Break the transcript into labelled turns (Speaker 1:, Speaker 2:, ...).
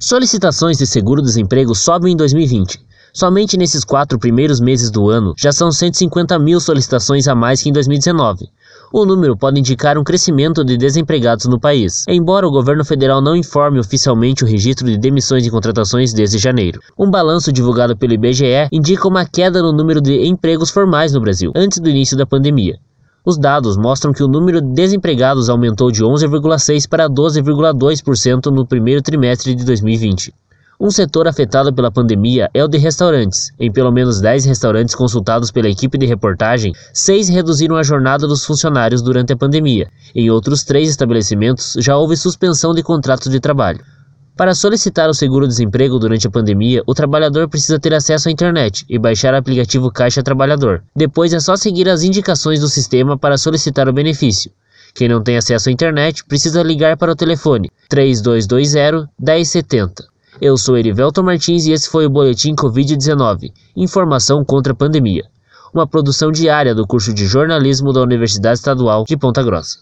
Speaker 1: Solicitações de seguro-desemprego sobem em 2020. Somente nesses quatro primeiros meses do ano já são 150 mil solicitações a mais que em 2019. O número pode indicar um crescimento de desempregados no país, embora o governo federal não informe oficialmente o registro de demissões e contratações desde janeiro. Um balanço divulgado pelo IBGE indica uma queda no número de empregos formais no Brasil, antes do início da pandemia. Os dados mostram que o número de desempregados aumentou de 11,6% para 12,2% no primeiro trimestre de 2020. Um setor afetado pela pandemia é o de restaurantes. Em pelo menos 10 restaurantes consultados pela equipe de reportagem, seis reduziram a jornada dos funcionários durante a pandemia. Em outros três estabelecimentos, já houve suspensão de contratos de trabalho. Para solicitar o seguro-desemprego durante a pandemia, o trabalhador precisa ter acesso à internet e baixar o aplicativo Caixa Trabalhador. Depois é só seguir as indicações do sistema para solicitar o benefício. Quem não tem acesso à internet precisa ligar para o telefone 3220 1070. Eu sou Erivelto Martins e esse foi o Boletim Covid-19 Informação contra a Pandemia. Uma produção diária do curso de jornalismo da Universidade Estadual de Ponta Grossa.